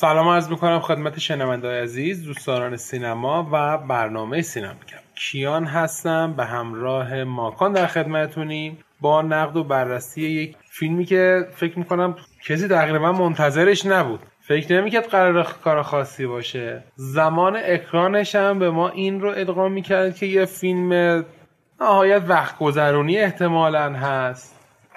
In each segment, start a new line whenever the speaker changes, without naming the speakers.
سلام عرض می‌کنم خدمت شنونده عزیز دوستداران سینما و برنامه سینما کم کیان هستم به همراه ماکان در خدمتونیم با نقد و بررسی یک فیلمی که فکر می‌کنم کسی تقریبا منتظرش نبود. فکر نمی‌کرد قرار کار خاصی باشه. زمان اکرانش هم به ما این رو ادغام می‌کرد که یه فیلم نهایت وقت گذرونی احتمالا هست.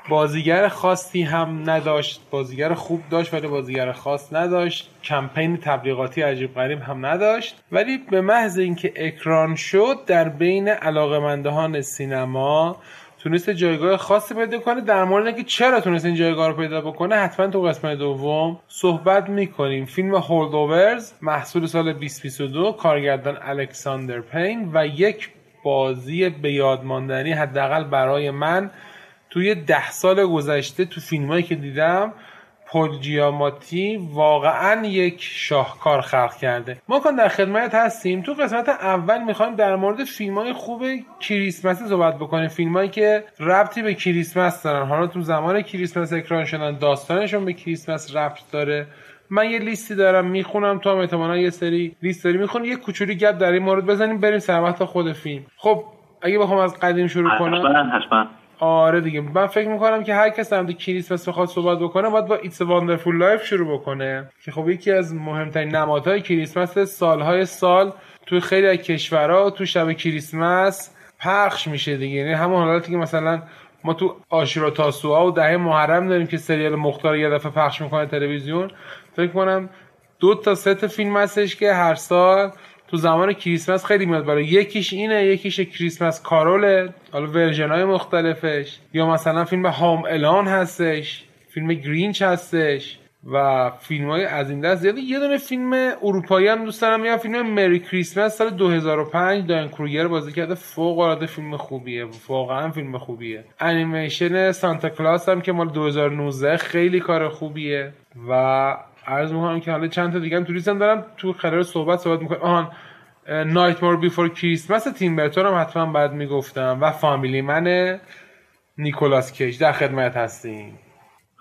بازیگر خاصی هم نداشت بازیگر خوب داشت ولی بازیگر خاص نداشت. کمپین تبلیغاتی عجیب غریب هم نداشت. ولی به محض اینکه اکران شد در بین علاقمندان سینما تونست جایگاه خاصی پیدا کنه. در مورد اینکه چرا تونست این جایگاه رو پیدا بکنه حتما تو قسمت دوم صحبت می‌کنیم. فیلم هولدوورز محصول سال 2022 کارگردان الکساندر پین و یک بازی به یاد ماندنی حداقل برای من توی ده سال گذشته تو فیلمایی که دیدم پول جیاماتی واقعا یک شاهکار خلق کرده. ما کن در خدمت هستیم. تو قسمت اول می‌خوایم در مورد فیلم های خوب کریسمسی صحبت بکنیم. فیلم هایی که ربطی به کریسمس دارن. حالا تو زمان کریسمس اکران شدن داستانشون به کریسمس ربط داره. من یه لیستی دارم می‌خونم. تو هم احتمالا یه سری لیست داری. می‌خونی یه کوچولی گپ در این مورد بزنیم بریم سر خود فیلم. خب اگه بخوام از قدیم شروع کنم.
حتما.
آره دیگه. من فکر می‌کنم که هر کس هم کریسمس بخواد صحبت بکنه باید با It's wonderful life شروع بکنه. که خب یکی از مهمترین نمادهای کریسمس سالهای سال تو خیلی از کشورها تو شب کریسمس پخش میشه دیگه. یعنی همون حالتی که مثلا ما تو عاشورا تاسوعا و دهه محرم داریم که سریال مختار یه دفعه پخش می‌کنه تلویزیون. فکر کنم دو تا سه تا فیلم هستش که هر سال تو زمان کریسمس خیلی میاد برای یکیش اینه یکیش Christmas Carol ه. حالا version های مختلفش. یا مثلا فیلم Home Alone هستش فیلم گرینچ هستش و فیلم های از این دست زیاده یه دونه فیلم اروپایی هم دوست دارم. یا فیلم Merry Christmas سال 2005 دایان کروگر بازی کرده. فوق العاده فیلم خوبیه. واقعا فیلم خوبیه. انیمیشن Santa Claus هم که مال 2019 خیلی کار خوبیه و عرض می‌کنم که حالا چند تا دیگه هم توریستم دارم تو قرار صحبت صحبت می‌کنم. آهان نایت مور بیفور کریسمس تیم برتون هم حتما بعد می‌گفتم و فامیلی من نیکولاس کیج در خدمت هستیم.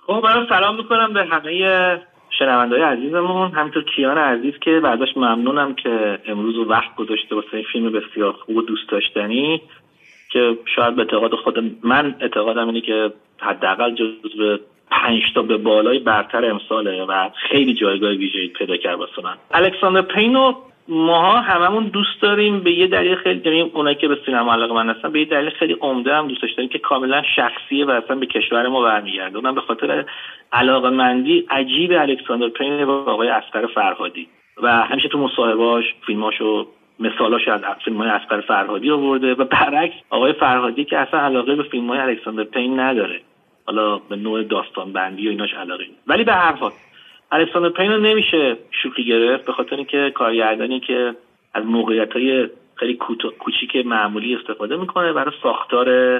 خب من سلام می‌کنم به همه شنونده های عزیزمون. همینطور کیان عزیز که برداشت ممنونم که امروز وقت گذاشته واسه این فیلم بسیار خوب و دوست داشتنی که شاید به اعتقاد خود من اعتقادم اینه که حداقل جزو پنج تا به بالای برتر امساله و خیلی جایگاه ویژه‌ای پیدا کرد واسه من. الکساندر پینو ماها هممون دوست داریم به یه دلیل خیلی داریم اونایی که به سینما علاقه من هستن به یه دلیل خیلی عمده هم دوست داریم که کاملا شخصیه و اصلا به کشور ما برمیگرده. من به خاطر علاقه مندی عجیب الکساندر پین با آقای اسقر فرهادی. و همیشه تو مصاحبهاش فیلماشو مثالاش از فیلم های اسقر فرهادی آورده و برعکس آقای فرهادی که اصلا علاقه به فیلم های الکساندر پین نداره. حالا به نوع داستان بندی و ایناش علاقه ولی به هر حال الکساندر پین نمیشه شوخی گرفت به خاطر اینکه کارگردانی که از موقعیت های خیلی کوچیک معمولی استفاده می‌کنه برای ساختار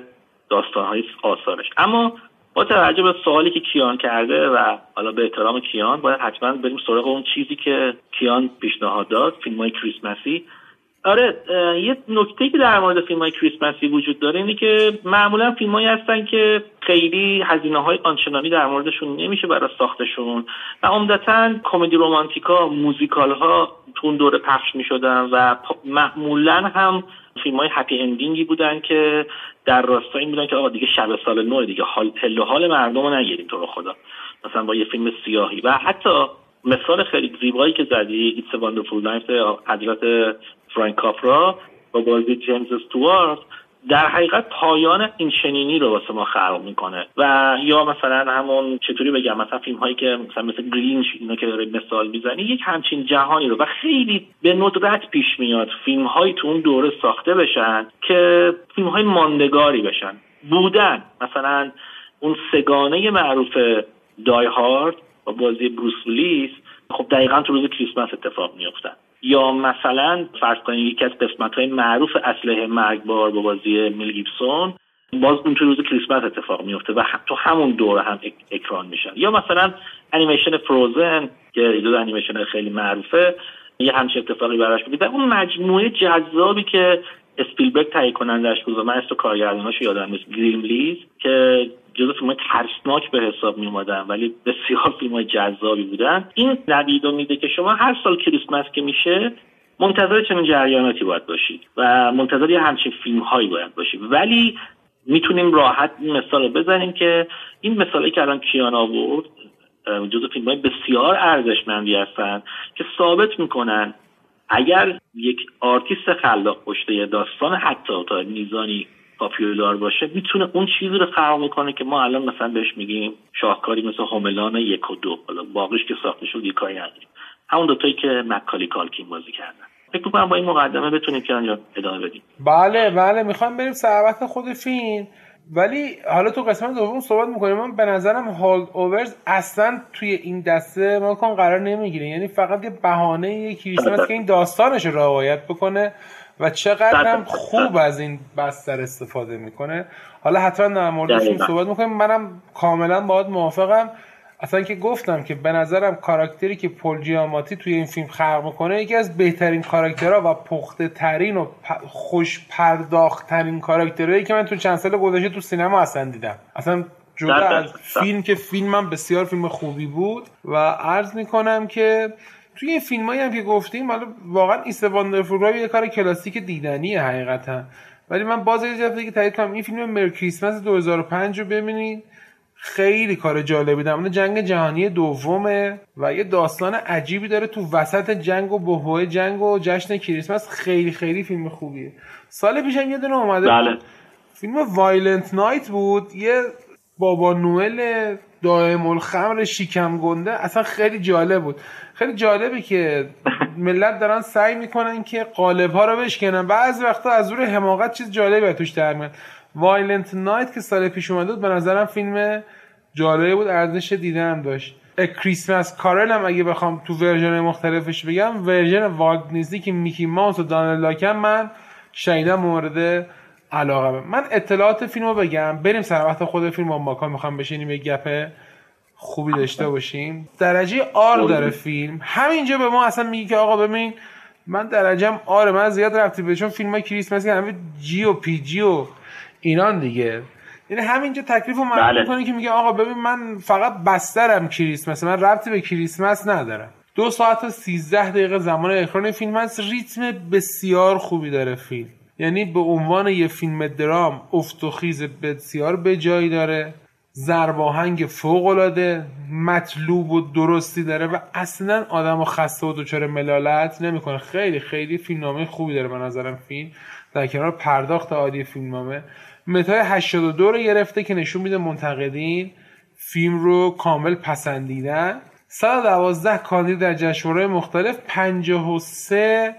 داستان های آثارش. اما با توجه به سوالی که کیان کرده و حالا به احترام کیان باید حتما بریم سراغ اون چیزی که کیان پیشنهاد داد فیلم های کریسمسی. آره یه نکته که در مورد فیلم های کریسمسی وجود داره اینه که معمولا فیلم هایی هستن که خیلی هزینه های آنچنانی در موردشون نمیشه برای ساختشون و عمدتا کمدی رومانتیکا موزیکال ها تو اون دوره پخش میشه و معمولا هم فیلم های happy ending ی بودن که در راستای بودن که آقا دیگه شب سال نو دیگه حال پل حال مردم رو نگیریم تو رو خدا. مثلا با یه فیلم سیاهی و حتی مثال خیلی زیبایی که زدی It's wonderful life حضرت فرانک کاپرا با بازی جیمز استوارت در حقیقت پایان این چنینی رو واسه ما خلق می‌کنه. و یا مثلا همون چطوری بگم مثلا فیلم هایی که مثلا مثل گرینچ اینا که داره مثال می‌زنی یک همچین جهانی رو. و خیلی به ندرت پیش میاد فیلم های تو اون دوره ساخته بشن که فیلم های ماندگاری بشن. بودن. مثلا اون سگانه معروف دای هارد با بازی بروس لیس خب دقیقا تو روز کریسمس اتفاق میافتن یا مثلا فرض کنید یکی از قسمت های معروف اسلحه مرگبار با بازی میل گیبسون باز اون تو روز کریسمس اتفاق میفته و تو همون دوره هم اکران میشن. یا مثلا انیمیشن فروزن که دو انیمیشن خیلی معروفه یه همچین اتفاقی براش میفته اون مجموعه جذابی که اسپیلبرگ تهیه کنندش بود و من اسم کارگرداناشو یادم نیست گریم لیز که جزو فیلم ترسناک به حساب می ولی بسیار فیلم های جذابی بودن. این نوید میده که شما هر سال کریسمس که میشه منتظر چنین جریاناتی باید باشید و منتظر یه همچین فیلم هایی باید باشید. ولی می‌تونیم راحت این مثال رو بزنیم که این مثالی که الان کیان آورد جزو فیلم های بسیار ارزشمندی هستن که ثابت می‌کنن اگر یک آرتیست خلاق پشت داستان حتی تا میزانی popular باشه می‌تونه اون چیزی رو خلق می‌کنه که ما الان مثلا بهش میگیم شاهکاری مثل Home Alone یک و دو. حالا باقیش که ساخته شد یه کاری نداریم. همون دوتایی که مکالی کالکین بازی کردن. فکر می‌کنم با این مقدمه بتونیم که انجام ادامه بدیم.
بله بله می‌خوام بریم سر بحث خود فیلم ولی حالا تو قسمت دوم صحبت می‌کنیم. من به نظرم Holdovers اصلا توی این دسته ماکان قرار نمی‌گیره یعنی فقط یه بهانه یه کریسمس که این داستانش رو روایت بکنه. و چقدر هم خوب از این بستر استفاده می‌کنه. حالا حتما در مورد فیلم صحبت می‌کنیم. منم کاملا باید موافقم. اصلا که گفتم که به نظرم کاراکتری که پول جیاماتی توی این فیلم خلق می‌کنه یکی از بهترین کاراکترها و پخته ترین و خوش پرداخت ترین کاراکترهایی که من تو چند سال گذشته تو سینما اصلا دیدم. اصلا جدا از فیلم که فیلمم بسیار فیلم خوبی بود و عرض می‌کنم که توی این فیلم هم که گفتیم حالا واقعا It's Wonderful یه کار کلاسیک دیدنیه حقیقتا. ولی من باز یه که تایید کنم این فیلم Merry Christmas 2005 رو ببینید. خیلی کار جالبی در جنگ جهانی دومه و یه داستان عجیبی داره تو وسط جنگ و بحبوحه جنگ و جشن کریسمس. خیلی خیلی فیلم خوبیه. سال پیشم یه دونه اومده
بله.
فیلم Violent Night بود. یه بابا نوئل دائم الخمر شیکم گنده. اصلا خیلی جالب بود. خیلی جالبه که ملت دارن سعی می‌کنن که قالب ها رو بشکنن. بعضی وقتا از روی حماقت چیز جالبی توش در میاد. Violent Night که سال پیش اومده بود به نظرم فیلم جالبی بود ارزش دیدن داشت. Christmas Carol هم اگه بخوام تو ورژن مختلفش بگم ورژن والت دیزنی که میکی ماوس و دانل داک من شنیدم مورد علاقه من. اطلاعات فیلم رو بگم. بریم سر وقت خود فیلم با ماکان می‌خوام بشینیم یه گپ خوبی داشته باشیم. درجه آر داره فیلم. همینجا به ما اصلا میگه که آقا ببین من درجم آره من زیاد رفتی به چون فیلم های کریسمسی همه جی و پی جی و اینان دیگه. یعنی همینجا تکلیف رو بله. می‌کنه که میگه آقا ببین من فقط بسترم کریسمس من ربطی به کریسمس ندارم. دو ساعت و سیزده دقیقه زمان اکران فیلم هست. ریتم بسیار خوبی داره فیلم. یعنی به عنوان یه فیلم درام افت و خیز بسیار به جایی داره زرباهنگ فوق العاده مطلوب و درستی داره و اصلا آدم و خسته و دچار ملالت نمی‌کنه. خیلی خیلی فیلمنامه خوبی داره به نظرم فیلم. در کنار پرداخت عادی فیلمنامه. متای 82 رو گرفته که نشون میده منتقدین فیلم رو کامل پسندیدن. 112 کاندید در جشنواره مختلف 53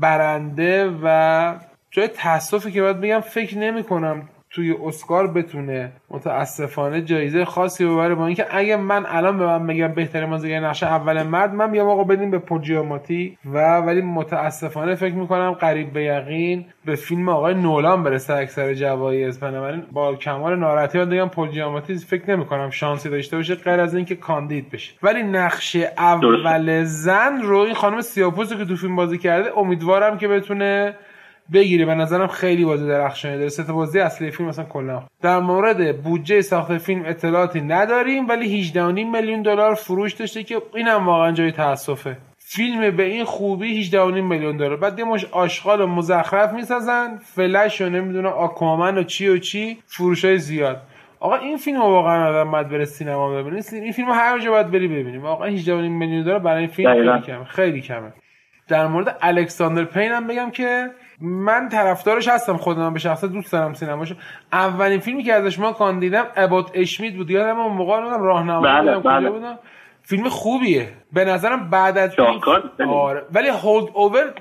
برنده و جای تاسفی که باید بگم فکر نمی کنم توی اسکار بتونه متاسفانه جایزه خاصی ببره با اینکه اگه من الان به من بگم بهترین بازیگر نقش اول مرد من میام آقا بدیم به پوجیاماتی و ولی متاسفانه فکر می‌کنم قریب به یقین به فیلم آقای نولان برسه اکثر جوایز. بنابراین با کمال ناراحتی باید بگم پوجیاماتی فکر نمی‌کنم شانسی داشته باشه غیر از اینکه کاندید بشه. ولی نقش اول زن رو این خانم سیاپوسی که تو فیلم بازی کرده امیدوارم که بتونه بگیری به نظرم خیلی بازی درخشانی داره. سه بازی اصلی فیلم مثلا کلا در مورد بودجه ساخت فیلم اطلاعاتی نداریم ولی 18.5 میلیون دلار فروش داشته که اینم واقعا جای تاسفه. فیلم به این خوبی 18.5 میلیون دلار بعد یه مش آشغال و مزخرف می‌سازن. فلش و نمی‌دونه آکوامن و چی و چی فروش های زیاد. آقا این فیلم واقعا آدم باید بره سینما ببینه. این فیلم هر جا باید بری ببینیم. واقعا 18.5 میلیون دلار برای این فیلم خیلی کمه. خیلی کمه. در مورد الکساندر پین هم بگم که من طرفدارش هستم خودم به شخصه دوست دارم سینماشو. اولین فیلمی که ازش ماکان دیدم About Schmidt بود. یادم اون موقع بودم راهنما بله، بله. بودم. فیلم خوبیه. به نظرم بعد از آره. ولی Holdover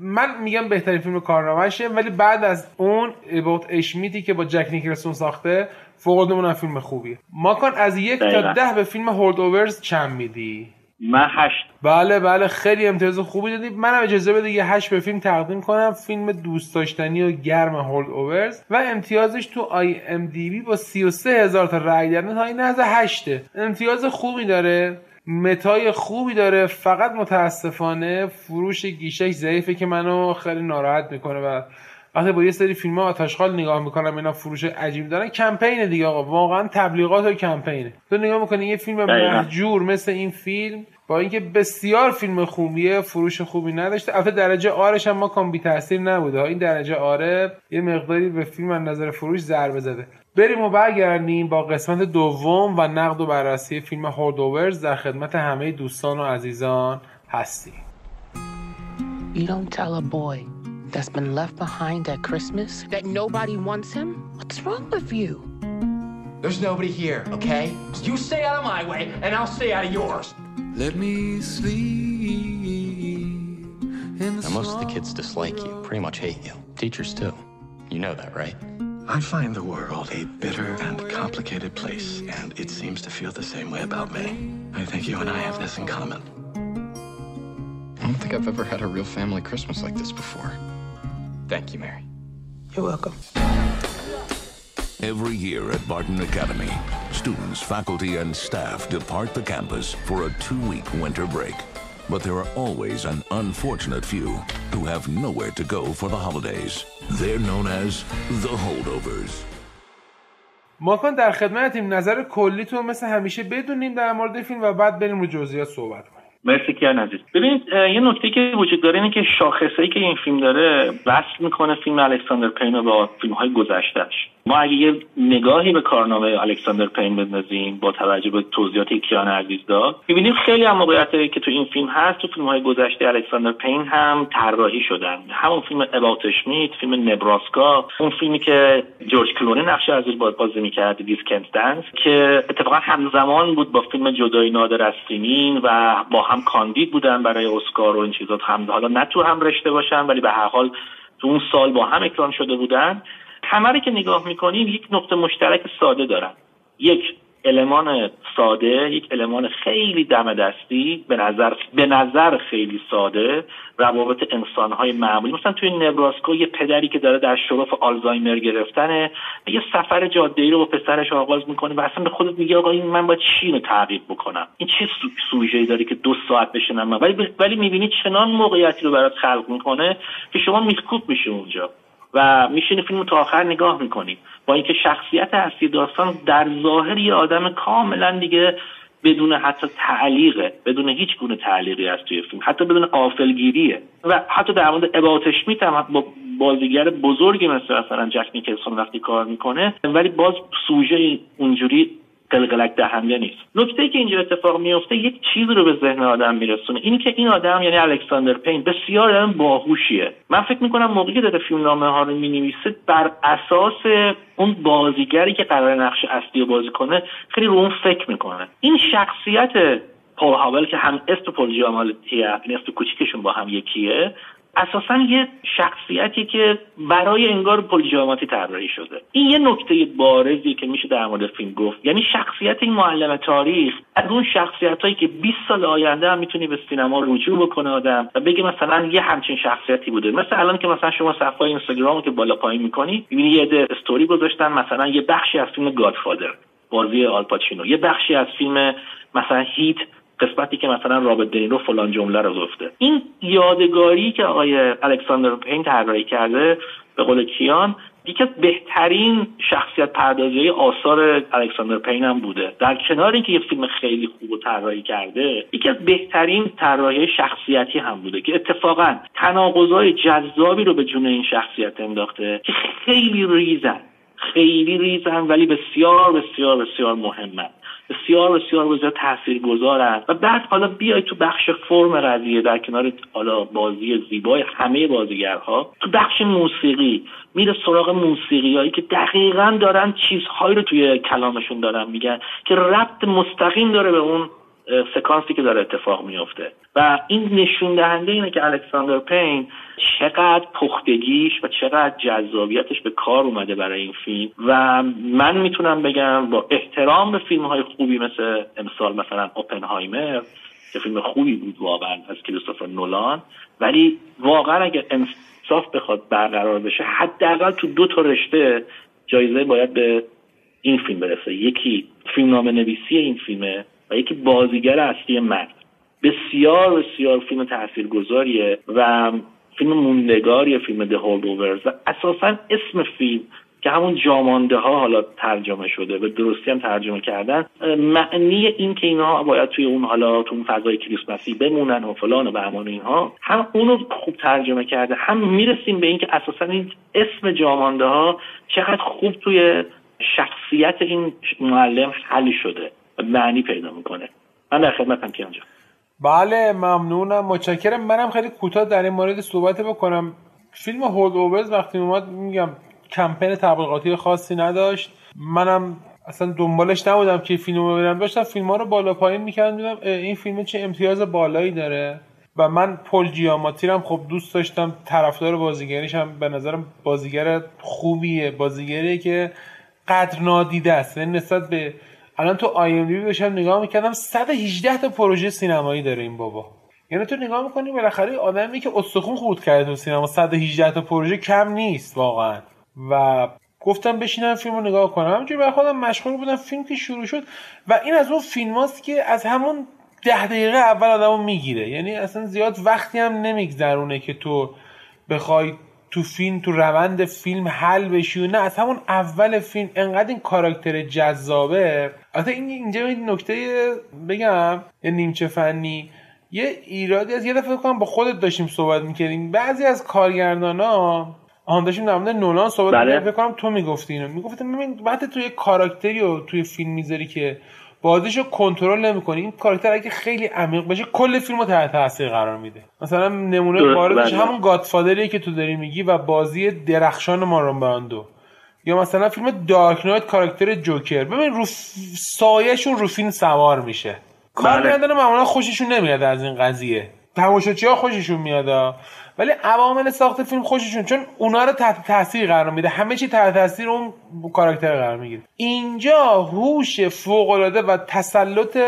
من میگم بهترین فیلم کارنامهشه. ولی بعد از اون About Schmidt ی که با جک نیکلسون ساخته فوق فیلم خوبیه. ماکان از یک تا ده به فیلم Holdovers چند میدی؟
من هشت.
بله بله خیلی امتیاز خوبی دادی. منم اجازه بده یه هشت به فیلم تقدیم کنم. فیلم دوست داشتنی و گرم Holdovers. و امتیازش تو IMDb با 33 هزار تا رای در نهایت نزدیک هشته. امتیاز خوبی داره. متای خوبی داره. فقط متاسفانه فروش گیشش ضعیفه که منو خیلی ناراحت می‌کنه و وقتی با یه سری فیلم آتشخال نگاه می‌کنم اینا فروش عجیب دارن. کمپینه دیگه آقا واقعا تبلیغات و کمپینه. تو نگاه می‌کنی یه فیلم محجور مثل این فیلم با اینکه بسیار فیلم خوبیه فروش خوبی نداشته. البته درجه آرش هم ما کام بی تاثیر نبوده. این درجه آره یه مقداری به فیلم از نظر فروش ضربه زده. بریم و برگردیم با قسمت دوم و نقد و بررسی فیلم هوردوورز در خدمت همه دوستان و عزیزان هستیم.
You don't tell a boy that's been left behind at Christmas that nobody wants him? What's wrong with you?
There's nobody here, okay? You stay out of my way, and I'll stay out of yours.
Let me sleep in
Now, most of the kids dislike you, pretty much hate you. Teachers, too. You know that, right?
I find the world a bitter and complicated place, and it seems to feel the same way about me. I think you and I have this in common.
I don't think I've ever had a real family Christmas like this before. Thank you, Mary.
You're welcome.
Every year at Barton Academy, students, faculty, and staff depart the campus for a two week winter break. But there are always an unfortunate few who have nowhere to go for the holidays. They're known as the holdovers.
ماکان در خدمتیم نظر کلی تو مثل همیشه بدونیم در مورد فیلم و بعد بریم رو جزئیات صحبت کنیم
مرسی کیان عزیز. ببینید یه نکته که وجود داره اینه که شاخصه‌ای که این فیلم داره وصل می‌کنه فیلم الکساندر پین رو با فیلم های گذشتهش ما اگه یه نگاهی به کارنامه الکساندر پین بندازیم با توجه به توضیحات کیان عزیز داد می‌بینیم خیلی هم موقعیت که تو این فیلم هست تو فیلم های گذشته الکساندر پین هم طراحی شدن. همون فیلم اباوت اشمیت فیلم نبراسکا اون فیلمی که جورج کلونی نقش عزیز بازی می‌کرد دیسکنت دنس که اتفاقا همزمان بود با فیلم جدای نادر از سیمین و با هم کاندید بودن برای اسکار و این چیزات هم حالا نه تو هم رشته باشن ولی به هر حال تو اون سال با هم اکران شده بودن. همه که نگاه می‌کنیم یک نقطه مشترک ساده دارن. یک المان ساده یک المان خیلی دم دستی به نظر به نظر خیلی ساده روابط انسانهای معمولی. مثلا توی نبراسکو یه پدری که داره در شرف آلزایمر گرفتنه یه سفر جاده ای رو با پسرش آغاز می‌کنه و اصلا به خودت میگه آقا این من باید چی رو تعقیب بکنم؟ این چه سوژه‌ای داری که دو ساعت بشنم ولی ولی می‌بینی چنان موقعیتی رو برات خلق می‌کنه که شما میسکوب میشه اونجا. و میشینی فیلم تا آخر نگاه می‌کنی. با اینکه شخصیت اصلی داستان در ظاهر یه آدم کاملا دیگه بدون حتی تعلیقه بدون هیچ گونه تعلیقی از توی فیلم حتی بدون آفلگیریه و حتی در مورد اباوت اشمیت هم با بازیگر بزرگی مثل مثلا جک نیکلسون وقتی کار می‌کنه ولی باز سوژه اونجوری قلقلک دهنده نیست. نکته که اینجا اتفاق میفته یک چیزی رو به ذهن آدم میرسونه. اینی که این آدم یعنی الکساندر پین بسیار آدم باهوشیه. من فکر می‌کنم موقعی داره فیلم نامه ها رو می‌نویسه بر اساس اون بازیگری که قرار نقش اصلی رو بازی کنه خیلی رو اون فکر می‌کنه. این شخصیت پول هاول که هم اسم پول جامالتیه یعنی اسم کوچیکشون با هم یکیه اساسا یه شخصیتی که برای انگار پلیجاماتی طراحی شده. این یه نکته بارزی که میشه در مورد فیلم گفت. یعنی شخصیت این معلم تاریخ از اون شخصیت هایی که 20 سال آینده هم می‌تونی به سینما رجوع بکنه آدم و بگه مثلا یه همچین شخصیتی بوده. مثل الان که مثلا شما صفحه اینستاگرام که بالا پایین می‌کنی می‌بینی یه ده استوری گذاشتن مثلا یه بخشی از فیلم گادفادر بازی آلپاچینو یه بخشی از فیلم مثلا هیت قسمتی که مثلا رابط دنیرو فلان جمله رو گفته. این یادگاری که آقای الکساندر پین طراحی کرده به قول کیان یکی از بهترین شخصیت پردازی آثار الکساندر پین هم بوده. در کنار اینکه یه فیلم خیلی خوب و طراحی کرده یکی از بهترین طراحی شخصیتی هم بوده که اتفاقا تناقضای جذابی رو به جون این شخصیت انداخته که خیلی ریزن. خیلی ریزن ولی بسیار بسیار بسیار مهمن بسیار بسیار بسیار تاثیر گذارن و بعد حالا بیای تو بخش فرم قضیه در کنار حالا بازی زیبای همه بازیگرها تو بخش موسیقی میره سراغ موسیقی هایی که دقیقا دارن چیزهایی رو توی کلامشون دارن میگن که ربط مستقیم داره به اون سکانسی که داره اتفاق میفته و این نشون دهنده اینه که الکساندر پین چقدر پختگیش و چقدر جذابیتش به کار اومده برای این فیلم. و من می‌تونم بگم با احترام به فیلم های خوبی مثل امسال مثلا اوپنهایمر که فیلم خوبی بود واقعا از کریستوفر نولان ولی واقعا اگر انصاف بخواد برقرار بشه حداقل تو دو تا رشته جایزه باید به این فیلم برسه. یکی فیلم نام نویسی این فیلمه و یکی بازیگر اصلی مرد. بسیار بسیار فیلم تاثیرگذاریه و فیلم موندگار یا فیلم ده هولدوورز و اساسا اسم فیلم که همون جامانده ها حالا ترجمه شده به درستی هم ترجمه کردن معنی این که اینها باید توی اون حالا تو اون فضای کریسمسی بمونن و فلان و بهمان اینها هم اونو خوب ترجمه کرده هم می‌رسیم به اینکه اساسا این اسم جامانده ها چقدر خوب توی شخصیت این معلم حل شده. معنی پیدا می‌کنه. من در خدمتم که
بله ممنونم. متشکرم. منم خیلی کوتاه در این مورد صحبت بکنم. فیلم هولد اوورز وقتی اومد میگم کمپین تبلیغاتی خاصی نداشت. منم اصلا دنبالش نبودم که فیلم رو ببینم. داشتم فیلم ها رو بالا پایین می‌کردم این فیلم چه امتیاز بالایی داره؟ و من پل جیاماتی هم خب دوست داشتم طرفدار بازیگریش هم به نظرم بازیگر خوبیه بازیگری که قدر نادیده است. یعنی نسبت به الان تو آی ام بشم نگاه می‌کردم 118 تا پروژه سینمایی داره این بابا. یعنی تو نگاه می‌کنی بالاخره آدمی که استخون خود کرده تو سینما 118 تا پروژه کم نیست واقعا. و گفتم بشینم فیلم رو نگاه کنم. همینجوری برای خودم مشغول بودم فیلم که شروع شد و این از اون فیلم هاست که از همون ده دقیقه اول آدمو می‌گیره. یعنی اصلا زیاد وقتی هم نمیگذرونه که تو بخوای تو فیلم تو روند فیلم حل بشی و نه از همون اول فیلم انقدر این کاراکتر جذابه. البته این اینجا این نکته بگم یه نیمچه فنی یه ایرادی از یه دفعه کنم با خودت داشتیم صحبت می‌کردیم. بعضی از کارگردان ها آن داشتیم در مورد نولان صحبت بله. فکر کنم تو می‌گفتی اینو. می‌گفتی ببین وقتی توی کاراکتری و توی فیلم می‌ذاری که بازیشو کنترل نمی‌کنی. این کاراکتر اگه خیلی عمیق بشه کل فیلمو تحت تاثیر قرار میده. مثلا نمونه باردش بله. همون گادفادریه که تو داری میگی و بازی درخشان مارون براندو. یا مثلا فیلم دارک نایت کاراکتر جوکر. ببین رو سایهشون رو فیلم سوار میشه. کارگردان بله. معمولا خوششون نمیاد از این قضیه. تماشاچی ها خوششون میاد ولی عوامل ساخت فیلم خوششون چون اونا رو تحت تاثیر قرار میده. همه چی تحت تاثیر اون کاراکتر قرار می‌گیره. اینجا هوش فوق العاده و تسلط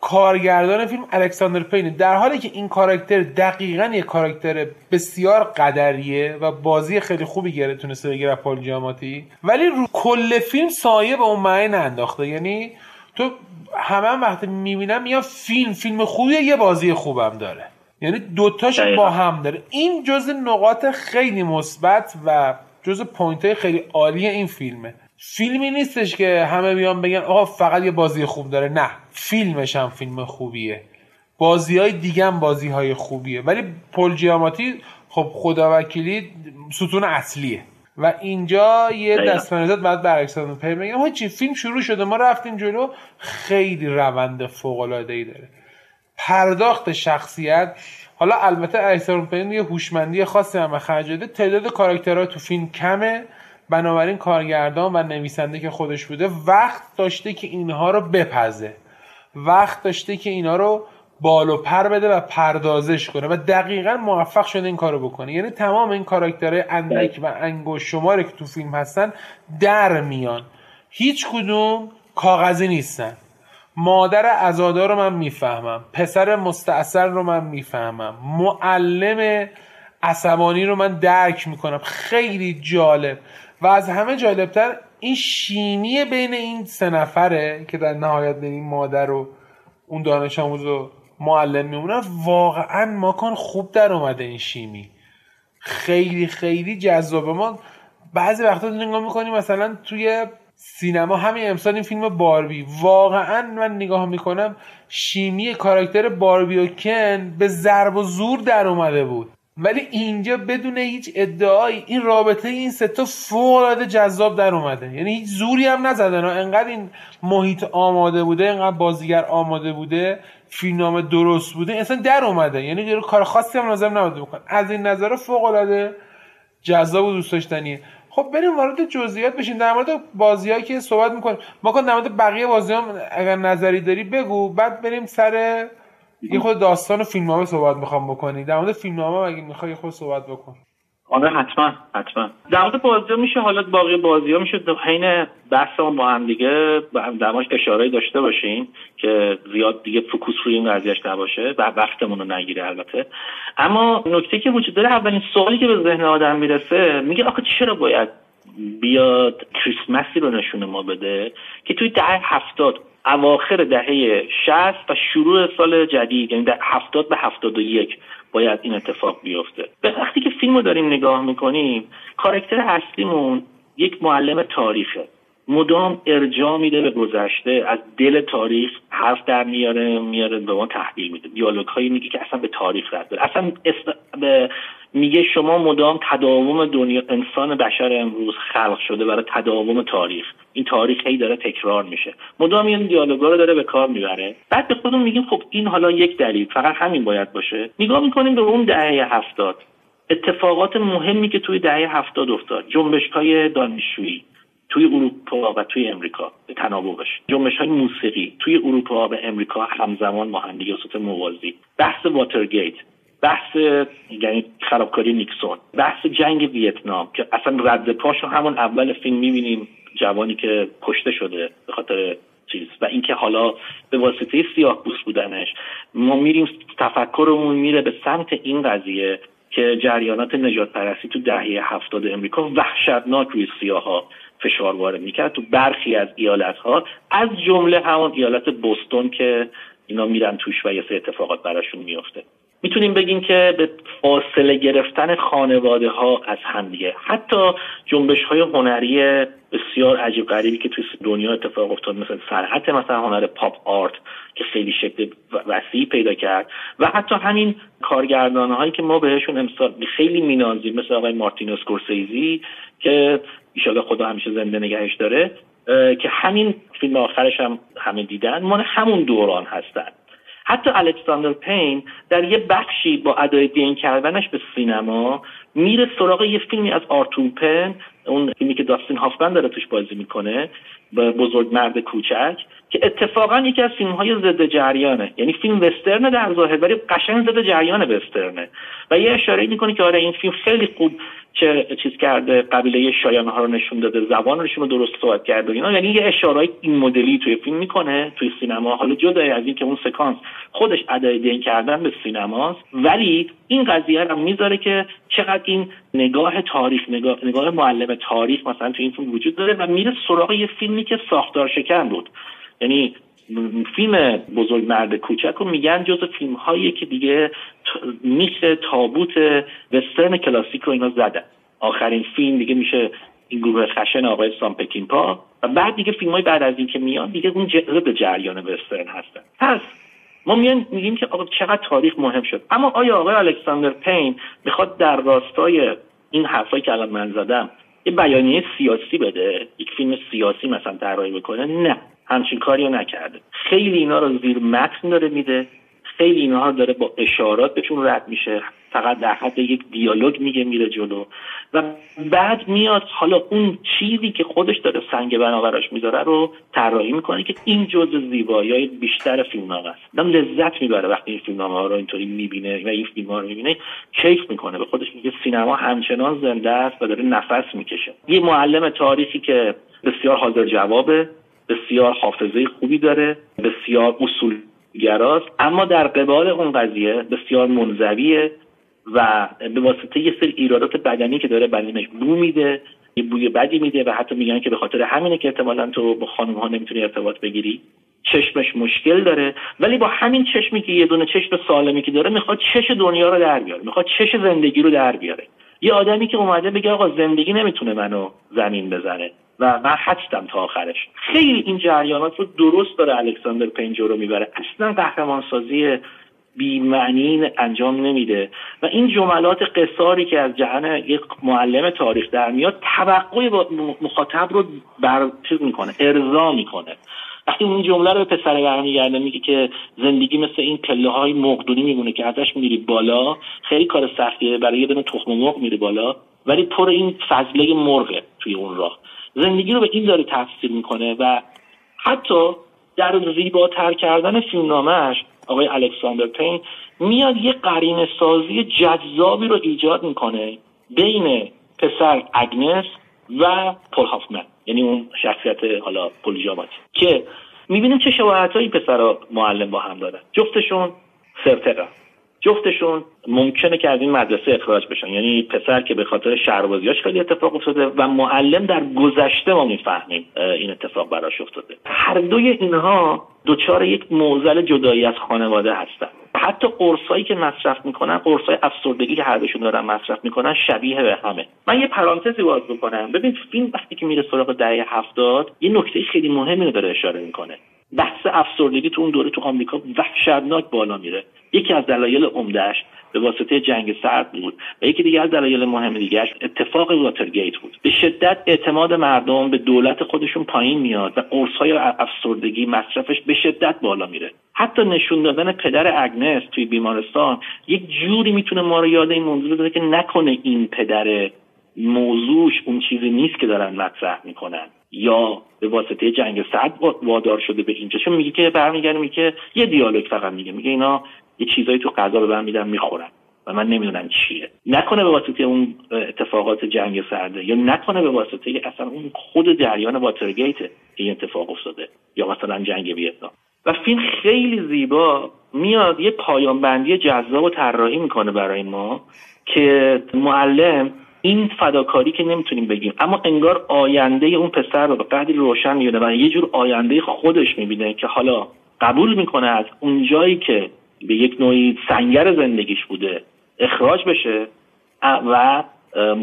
کارگردان فیلم الکساندر پینه. در حالی که این کاراکتر دقیقا یه کاراکتر بسیار قدریه و بازی خیلی خوبی گره تونسته بگیره پال جاماتی ولی رو کل فیلم سایه به اون معنی ننداخته. یعنی تو همه هم وقتی می‌بینم یا فیلم فیلم خوبیه یه بازی خوبم داره. یعنی دوتاش با هم داره. این جز نقاط خیلی مثبت و جز point های خیلی عالی این فیلمه. فیلمی نیستش که همه بیان بگن آقا فقط یه بازی خوب داره. نه فیلمش هم فیلم خوبیه. بازی های دیگه هم بازی های خوبیه. ولی پل جیاماتی خب خدا وکیلی ستون اصلیه. و اینجا یه دست بعد برعکس پی میگم. چی فیلم شروع شده ما رفتیم جلو خیلی روند فوق العاده ای داره. پرداخت شخصیت. حالا البته اکثر پین یه هوشمندی خاصی هم خرج داده تعداد کاراکترها تو فیلم کمه. بنابراین کارگردان و نویسنده که خودش بوده وقت داشته که اینها رو بپزه. وقت داشته که اینها رو بال و پر بده و پردازش کنه و دقیقا موفق شده این کارو بکنه. یعنی تمام این کاراکترهای اندک و انگوش شماره که تو فیلم هستن در میان. هیچ کدوم کاغذی نیستن. مادر ازادار رو من می‌فهمم. پسر مستاصل رو من می‌فهمم. معلم عصبانی رو من درک می‌کنم. خیلی جالب. و از همه جالبتر این شیمی بین این سه نفره که در نهایت بین مادر و اون دانش آموز و معلم میمونن واقعا ماکان خوب در اومده این شیمی. خیلی خیلی جذابه. ما بعضی وقتا نگاه می‌کنیم مثلا توی سینما همین امسال این فیلم باربی. واقعا من نگاه می‌کنم شیمی کاراکتر باربی و کن به ضرب و زور در اومده بود. ولی اینجا بدون هیچ ادعایی این رابطه این ستا فوق العاده جذاب در اومده. یعنی هیچ زوری هم نزدن انقدر این محیط آماده بوده انقدر بازیگر آماده بوده فیلمنامه درست بوده اصلا در اومده. یعنی کار خاصی هم لازم نبوده. بکن از این نظر فوق العاده جذاب و دوست داشتنیه. خب بریم وارد جزئیات بشیم. در مورد بازیایی که صحبت می‌کنیم. ما کن در مورد بقیه بازی هم اگر نظری داری بگو. بعد بریم سر یه خود داستان و فیلمنامه صحبت می‌خوام بکنی در مورد فیلمنامه اگه می‌خوای خود صحبت بکن.
آره حتما حتما. در مورد بازی میشه حالا باقی بازی ها میشه. حین بحثمون با هم دیگه درماش اشاره داشته باشیم که زیاد دیگه فکوس روی این قضیهش نباشه. و وقتمون رو نگیره البته. اما نکته که وجود داره اولین سوالی که به ذهن آدم می‌رسه میگه آخه چرا باید بیاد کریسمسی رو نشون ما بده که توی دهه هفتاد اواخر دهه شست و شروع سال جدید یعنی در هفتاد به هفتاد و یک باید این اتفاق بیفته. به وقتی که فیلم رو داریم نگاه می‌کنیم کارکتر اصلیمون یک معلم تاریخه. مدام ارجاع میده به گذشته از دل تاریخ حرف در میاره میاره به ما تحویل میده. دیالوگ هایی میگه که اصلا به تاریخ رد داره. اصلا به میگه شما مدام تداوم دنیا انسان بشر امروز خلق شده برای تداوم تاریخ. این تاریخ هی داره تکرار میشه. مدام این دیالوگا رو داره به کار می‌بره. بعد به خودمون میگیم خب این حالا یک دلیل فقط همین باید باشه. نگاه می‌کنیم به اون دهه هفتاد. اتفاقات مهمی که توی دهه هفتاد افتاد جنبش های دانشجویی. توی اروپا و توی امریکا به تناوبش جنبش های موسیقی توی اروپا و امریکا همزمان با هم دیگه موازی. بحث واترگیت بحث یعنی خرابکاری نیکسون بحث جنگ ویتنام که اصلا رد پاشو همون اول فیلم می‌بینیم جوانی که کشته شده به خاطر چیز. و اینکه حالا به واسطه سیاه پوست بودنش ما میریم تفکرمون میره به سمت این قضیه که جریانات نجات پرستی تو دهه هفتاد امریکا وحشتناک روی سیاه ها فشار وارد می‌کرد. تو برخی از ایالت ها از جمله همون ایالت بوستون که اینا میرن توش و یه سه اتفاقات براشون میفته می‌تونیم بگیم که به فاصله گرفتن خانواده ها از همدیگه حتی جنبش های هنری بسیار عجیب غریبی که توی دنیا اتفاق افتاد مثل صنعت مثلا هنر پاپ آرت که خیلی شکل وسیعی پیدا کرد. و حتی همین کارگردان هایی که ما بهشون امسال خیلی مینازیم مثل آقای مارتین اسکورسیزی که ایشالا خدا همیشه زنده نگهش داره که همین فیلم آخرش هم همه دیدن مال همون دوران هستن. حتی الکساندر پین در یه بخشی با ادای دین کردنش به سینما میره سراغ یه فیلمی از آرتور پن اون فیلمی که داستین هافمن داره توش بازی می‌کنه بزرگ مرد کوچک. که اتفاقا یکی از فیلم های ضد جریانه. یعنی فیلم وسترن در ظاهر ولی قشنگ ضد جریان وسترنه. و یه اشاره می‌کنه که آره این فیلم خیلی خوب چه چیز کرده قبیله شایان ها رو نشون داده زبانشون رو درست صحبت کرده اینا. یعنی یه اشارهای این مدلی توی فیلم می‌کنه توی سینما. حالا جدا از اینکه اون سکانس خودش ادای دین کردن به سینماست. ولی این قضیه رو می‌ذاره که چقدر این نگاه تاریخ نگاه, نگاه معلم تاریخ مثلا تو این فیلم وجود داره و میره سراغ یه فیلمی که ساختار شکن بود. یعنی فیلم بزرگ مرد کوچک رو میگن جز فیلم هایی که دیگه میشه تابوت وسترن کلاسیک رو اینا زدن. آخرین فیلم دیگه میشه این گروه خشن آقای سام پا و بعد دیگه فیلم های بعد از این که میان دیگه اون به جریان وسترن هستن. پس ما میگیم که آقا چقدر تاریخ مهم شد. اما آیا آقای الکساندر پین می‌خواد در راستای این حرفایی که الان من زدم یه بیانیه سیاسی بده؟ یک فیلم سیاسی مثلا طراحی بکنه؟ نه. همچین کاری رو نکرده. خیلی اینا رو زیر متن داره میده. خیلی اینها داره با اشارات بهشون رد میشه. فقط در حد یک دیالوگ میگه میره جلو. و بعد میاد حالا اون چیزی که خودش داره سنگ بناوراش می‌ذاره رو طراحی می‌کنه که این جز زیبایی بیشتر فیلمنامه است. دم لذت می‌بره وقتی این فیلمنامه ها رو اینطوری می‌بینه و این فیلم ها رو می‌بینه. کیف می‌کنه به خودش میگه سینما همچنان زنده است و داره نفس می‌کشه. یه معلم تاریخی که بسیار حاضر جوابه. بسیار حافظه خوبی داره بسیار اصول گراست اما در قبال اون قضیه بسیار منزویه و به واسطه یه سری ایرادات بدنی که داره بدنش بو میده یه بوی بدی میده و حتی میگن که به خاطر همینه که احتمالا تو با خانم ها نمی‌تونی ارتباط بگیری. چشمش مشکل داره. ولی با همین چشمی که یه دونه چشم سالمی که داره می‌خواد چش دنیا رو در بیاره می‌خواد چش زندگی رو در بیاره. یه آدمی که اومده بگه آقا زندگی نمی‌تونه منو زمین بزنه. و من هستم تا آخرش. خیلی این جریانات رو درست داره الکساندر پنجو رو می‌بره. اصلا قهرمانسازی بیمعنی انجام نمیده. و این جملات قصاری که از جهان یک معلم تاریخ در میاد توقع مخاطب رو بر می‌کنه ارضا می‌کنه. وقتی اون جمله رو به پسر برمیگرده میگه که زندگی مثل این پله های مقدونی میمونه که ازش میری بالا. خیلی کار سختیه برای یه دونه تخم مرغ میری بالا ولی پر این فضله مرغه توی اون راه. زندگی رو به این داره تفسیر می‌کنه و حتی در زیباتر کردن فیلمنامهش آقای الکساندر پین میاد یه قرین سازی جذابی رو ایجاد می‌کنه بین پسر اگنس و پل هافمن یعنی اون شخصیت حالا پولیجاماتی که می‌بینیم چه شباهت هایی پسر معلم با هم دارن. جفتشون سرتقه جفتشون ممکنه که از این مدرسه اخراج بشن. یعنی پسر که به خاطر شهربازیاش خیلی اتفاق افتاده و معلم در گذشته ما می‌فهمیم این اتفاق براش افتاده. هر دوی اینها دچار یک موزل جدایی از خانواده هستن. حتی قرصایی که مصرف می‌کنن قرصای افسردگی که هر دوشون دارن مصرف می‌کنن شبیه به همه. من یه پرانتزی باز بکنم. ببین فیلم وقتی که میره سراغ دهه هفتاد یه نکته خیلی مهمی رو داره اشاره می‌کنه. بحث افسردگی تو اون دوره تو آمریکا وحشتناک بالا میره. یکی از دلایل عمدهش به واسطه جنگ سرد بود و یکی دیگه از دلایل مهم دیگهش اتفاق واترگیت بود. به شدت اعتماد مردم به دولت خودشون پایین میاد و قرص افسردگی مصرفش به شدت بالا میره. حتی نشون دادن پدر اگنس توی بیمارستان یک جوری می‌تونه ما رو یاد این موضوع بده که نکنه این پدر موضوعش اون چیزی نیست که دارن مطرح می‌کنن. یا به واسطه جنگ سرد وادار شده به اینجا. چون میگه که برمیگرده میگه که یه دیالوگ فقط میگه. میگه اینا یه چیزایی تو غذا به من میدن می‌خورن. و من نمی‌دونم چیه. نکنه به واسطه اون اتفاقات جنگ سرده یا نکنه به واسطه اصلا اون خود جریان واترگیت این اتفاق افتاده. یا مثلا جنگ ویتنام. و فیلم خیلی زیبا میاد یه پایان بندی جذاب و طراحی می‌کنه برای ما که معلم این فداکاری که نمی‌تونیم بگیم. اما انگار آینده اون پسر رو به قدری روشن می‌بینه و یه جور آینده خودش می‌بینه که حالا قبول می‌کنه از اون جایی که به یک نوعی سنگر زندگیش بوده اخراج بشه و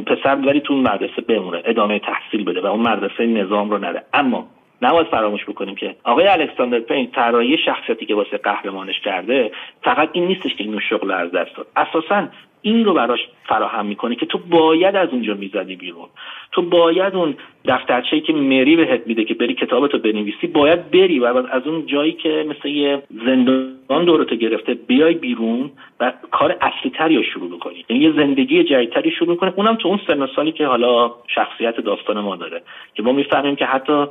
پسر ولی تو مدرسه بمونه ادامه تحصیل بده و اون مدرسه نظام رو نده اما نباید فراموش بکنیم که آقای الکساندر پین طراحی شخصیتی که واسه قهرمانش کرده فقط این نیستش که اینو شغل از دست داد. اساسا این رو براش فراهم می‌کنه که تو باید از اونجا می‌زدی بیرون. تو باید اون دفترچه‌ای که مری بهت میده که بری کتابتو بنویسی باید بری و از اون جایی که مثل یه زندان دورتو گرفته بیای بیرون و کار اصلی تری رو شروع بکنی. یعنی یه زندگی جدیدتری شروع کنه اونم تو اون سن سالی که حالا شخصیت داستان ما داره. که ما می‌فهمیم که حتی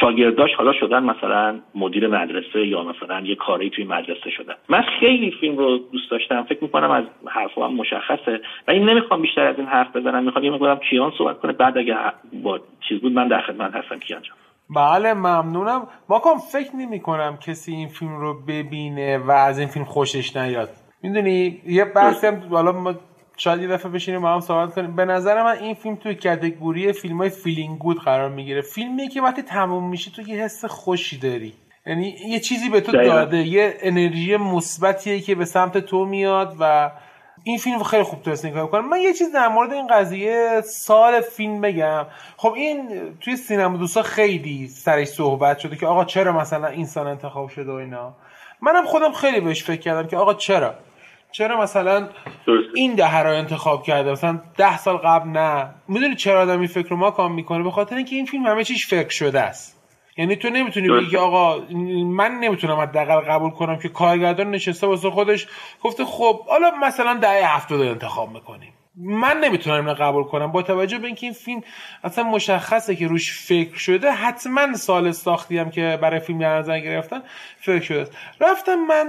شاگرداش حالا شدن مثلا مدیر مدرسه یا مثلا یه کاری توی مدرسه شدن. من خیلی فیلم رو دوست داشتم. فکر می‌کنم از حرفا هم مشخصه. و این نمی‌خوام بیشتر از این حرف بزنم. می‌خوام یه مقدارم کیان صحبت کنه. بعد اگه با چیز بود من در خدمت هستم کیان جان.
بله ممنونم. ماکام فکر نمی کنم کسی این فیلم رو ببینه و از این فیلم خوشش نیاد. می‌دونی؟ یه بحثی هم حالا ما شاید یه دفعه بشینیم با هم صحبت کنیم. به نظر من این فیلم توی category فیلم های feeling good قرار می‌گیره. فیلمی که وقتی تموم میشه تو یه حس خوشی داری. یعنی یه چیزی به تو داده یه انرژی مثبتیه که به سمت تو میاد و این فیلم خیلی خوب تو نگاه کنم. من یه چیز در مورد این قضیه سال فیلم بگم. خب این توی سینما دوستا خیلی سرش صحبت شده که آقا چرا مثلا این سال انتخاب شده و اینا. منم خودم خیلی بهش فکر کردم که آقا چرا؟ چرا مثلا این دهه رو انتخاب کرده؟ مثلا ده سال قبل نه. می‌دونی چرا آدم این فکر رو ما کام می‌کنه؟ به خاطر اینکه این فیلم همه چیش فکر شده است. یعنی تو نمی‌تونی بگی آقا من نمی‌تونم حداقل قبول کنم که کارگردان نشسته واسه خودش گفته خب حالا مثلا دهه هفتاد انتخاب می‌کنیم. من نمی‌تونم اینو قبول کنم. با توجه به اینکه این فیلم اصلا مشخصه که روش فکر شده حتما سال ساختی هم که برای فیلم در نظر گرفتن فکر شده رفتم من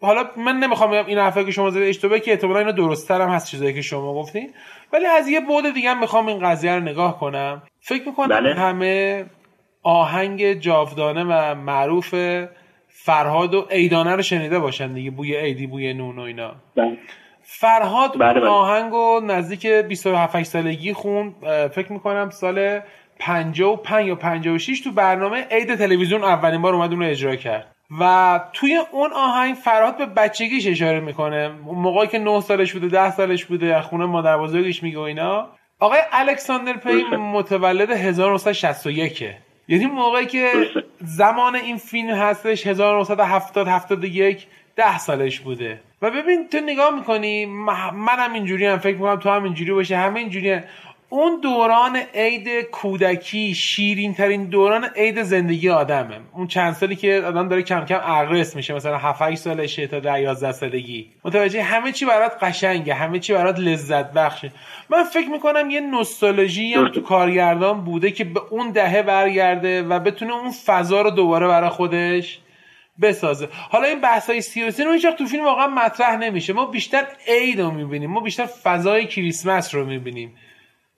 حالا من نمی‌خوام بگم این حرفی که شما زده اشتباهه که احتمالاً اینو درستتر هم هست چیزایی که شما گفتین. ولی از یه بعد دیگه هم می‌خوام این قضیه رو نگاه کنم. فکر می‌کنم بله. همه آهنگ جاودانه و معروف فرهاد و ایدانه رو شنیده باشن دیگه بوی ایدی بوی نون و اینا.
بله.
فرهاد بله بله. آهنگ و نزدیک 27 سالگی خون فکر می‌کنم سال 55 یا 56 تو برنامه عید تلویزیون اولین بار اومد اون رو اجرا کرد. و توی اون آهنگ فرهاد به بچگیش اشاره می‌کنه. موقعی که 9 سالش بوده 10 سالش بوده خونه مادر بزرگش میگه و اینا. آقای الکساندر پی متولد 1961 یعنی موقعی که زمان این فیلم هستش 1970 71 ده سالش بوده. و ببین تو نگاه می‌کنی منم اینجوری هم فکر می‌کنم تو هم اینجوری باشه همه اینجوری اون دوران عید کودکی شیرین ترین دوران عید زندگی آدمه. اون چند سالی که آدم داره کم کم اغرس میشه مثلا 7 8 سالشه تا 10 11 سالگی. متوجه همه چی برات قشنگه همه چی برات لذت بخشه. من فکر می‌کنم یه نوستالژی هم تو کارگردان بوده که به اون دهه برگرده و بتونه اون فضا رو دوباره برای خودش بسازه. حالا این بحث های سیاسی رو هیچ تو فیلم واقعا مطرح نمیشه. ما بیشتر عید رو می‌بینیم. ما بیشتر فضای کریسمس رو می‌بینیم.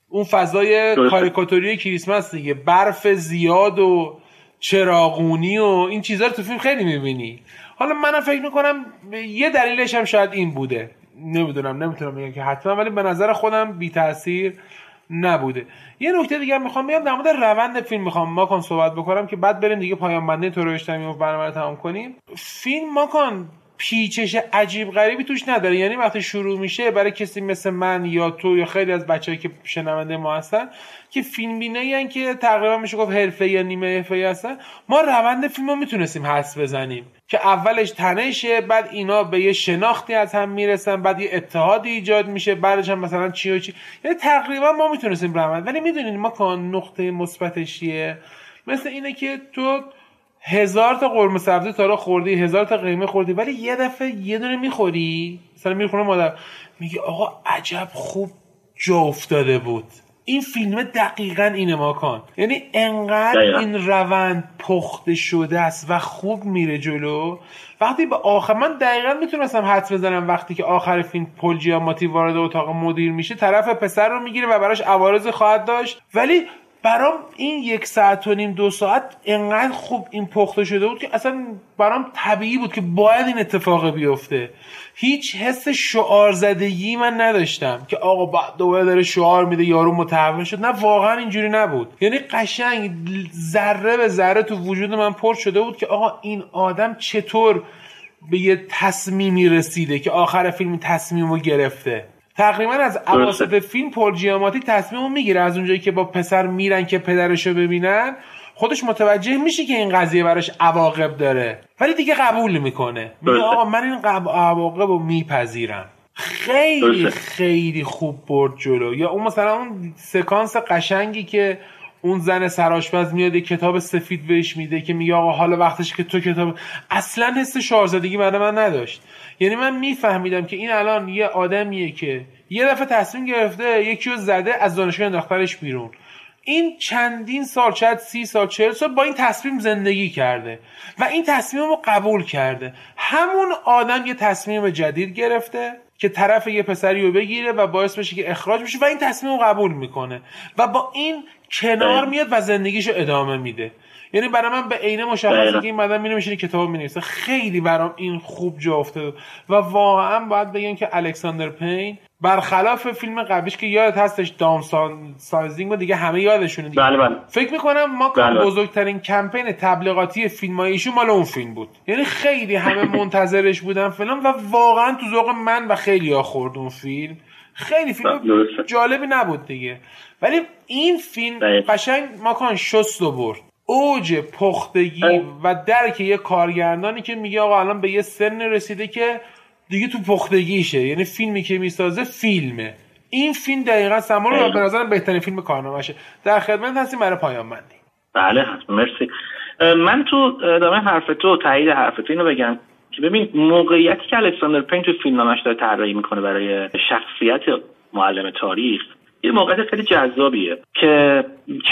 اون فضای کاریکاتوری کریسمس دیگه. برف زیاد و چراغونی و این چیزها رو تو فیلم خیلی می‌بینی. حالا منم فکر می‌کنم یه دلیلش هم شاید این بوده. نمی‌دونم نمی‌تونم بگم که حتما ولی به نظر خودم بی تاثیر نبوده. یه نکته دیگه می‌خوام بگم در مورد روند فیلم می‌خوام ماکان صحبت بکنم که بعد بریم دیگه پایان بندی تو رو و برنامه تمام کنیم. فیلم ماکان پیچش عجیب غریبی توش نداره. یعنی وقتی شروع میشه برای کسی مثل من یا تو یا خیلی از بچه‌ای که شنونده ما هستن که فیلم بینه که تقریبا میشه گفت حرفه یا نیمه حرفه هستن ما روند فیلم رو می‌تونستیم حس بزنیم که اولش تنشه بعد اینا به یه شناختی از هم می‌رسن بعد یه اتحادی ایجاد میشه بعدش هم مثلا چی و چی. یعنی تقریبا ما می‌تونستیم روند. ولی می‌دونید ما کان نقطه مثبتش مثل اینه که تو هزار تا قرمه سبزی تا خوردی هزار تا قیمه خوردی ولی یه دفعه یه دونه می‌خوری. مثلا می‌خونه مادر میگه آقا عجب خوب جا افتاده بود. این فیلم دقیقا اینه ماکان. یعنی انقدر این روند پخته شده است و خوب میره جلو. وقتی به آخر من دقیقا می‌تونستم حد بزنم وقتی که آخر فیلم پل جیاماتی وارد اتاق مدیر میشه طرف پسر رو می‌گیره و براش عوارض خواهد داشت. ولی برام این یک ساعت و نیم دو ساعت انقدر خوب این پخته شده بود که اصلا برام طبیعی بود که باید این اتفاق بیفته. هیچ حس شعار زدگی من نداشتم که آقا بعد دوباره داره شعار میده یارو متحول شد. نه واقعا اینجوری نبود. یعنی قشنگ ذره به ذره تو وجود من پر شده بود که آقا این آدم چطور به یه تصمیمی رسیده که آخر فیلم تصمیم رو گرفته. تقریبا از اواسط فیلم پول جیاماتی تصمیم می‌گیره. از اونجایی که با پسر میرن که پدرش رو ببینن خودش متوجه میشه که این قضیه براش عواقب داره. ولی دیگه قبول می‌کنه میگه آقا من این عواقب رو میپذیرم. خیلی خیلی خوب برد جلو. یا اون مثلا اون سکانس قشنگی که اون زن سراشپز میاد یه کتاب سفید بهش میده که میگه آقا حالا وقتش که تو کتاب اصلا حس شاهزادگی برای من نداشت. یعنی من میفهمیدم که این الان یه آدمیه که یه دفعه تصمیم گرفته یکی رو زده از دانشگاه انداخترش بیرون. این چندین سال شاید سی سال چهل سال با این تصمیم زندگی کرده و این تصمیم رو قبول کرده. همون آدم یه تصمیم جدید گرفته. که طرف یه پسری رو بگیره و باعث بشه که اخراج بشه و این تصمیم رو قبول می‌کنه. و با این کنار میاد و زندگیشو ادامه میده. یعنی برای من به عینه مشخصه که این مدام میره میشینه کتاب می‌نویسه. خیلی برام این خوب جا افتاده. و واقعا باید بگم که الکساندر پین برخلاف فیلم قبلیش که یادت هستش دام سایزینگ و دیگه همه یادشونه دیگه.
بله بله.
فکر می‌کنم ما بله. بزرگترین کمپین تبلیغاتی فیلم ایشون مال اون فیلم بود. یعنی خیلی همه منتظرش بودن فلان و واقعا تو ذوق من و خیلی ها خورد اون فیلم. خیلی فیلم جالبی نبود دیگه. ولی این فیلم قشنگ ماکان شست و برد. اوج پختگی و درک یه کارگردانی که میگه آقا الان به یه سن رسیده که دیگه تو پختگیشه. یعنی فیلمی که می‌سازه فیلمه. این فیلم دقیقا سمان رو به نظرم بهترین فیلم کارنامهشه. در خدمت هستیم برای پایان بندی.
بله مرسی. من تو ادامه حرف تو تایید حرف تو اینو بگم که ببین موقعیتی که الکساندر پین تو فیلم داره طراحی می‌کنه برای شخصیت معلم تاریخ یه موقعیت خیلی جذابیه که